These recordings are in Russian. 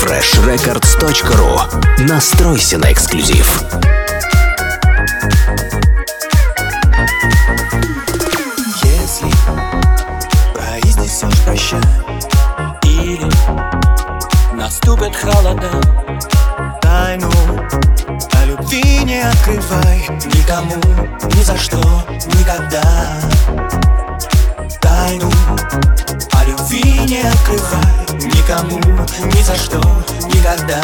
freshrecords.ru Настройся на эксклюзив. Если произнесешь прощай Или наступят холода открывай Никому, ни за что, никогда. Тайну о любви не открывай Никому, ни за что, никогда.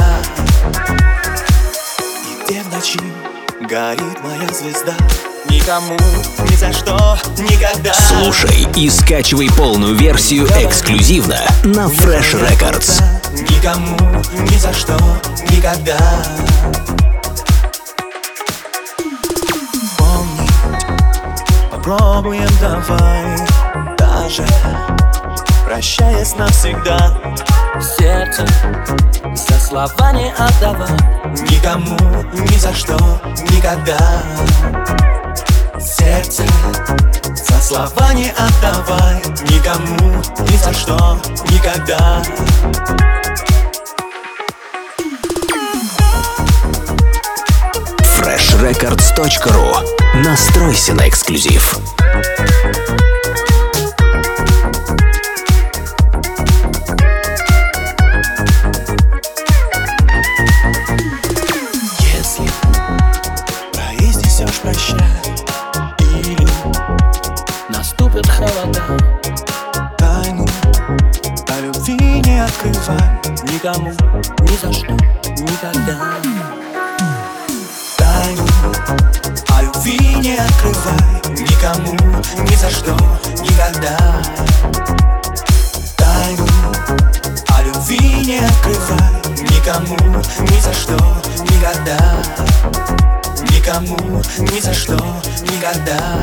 И где в ночи горит моя звезда? Никому, ни за что, никогда. Слушай и скачивай полную версию эксклюзивно на Fresh Records. Никому, ни за что, никогда попробуем давай Даже прощаясь навсегда. Сердце за слова не отдавай Никому, ни за что, никогда. Сердце за слова не отдавай Никому, ни за что, никогда freshrecords.ru Настройся на эксклюзив. Если произнесешь прощай Или наступят холода Тайну о любви не открывай. Никому, ни за что, никогда О любви не открывай Никому, ни за что, никогда. Тайну. О любви не открывай Никому, ни за что, никогда. Никому, ни за что, никогда.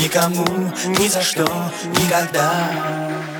Никому, ни за что, никогда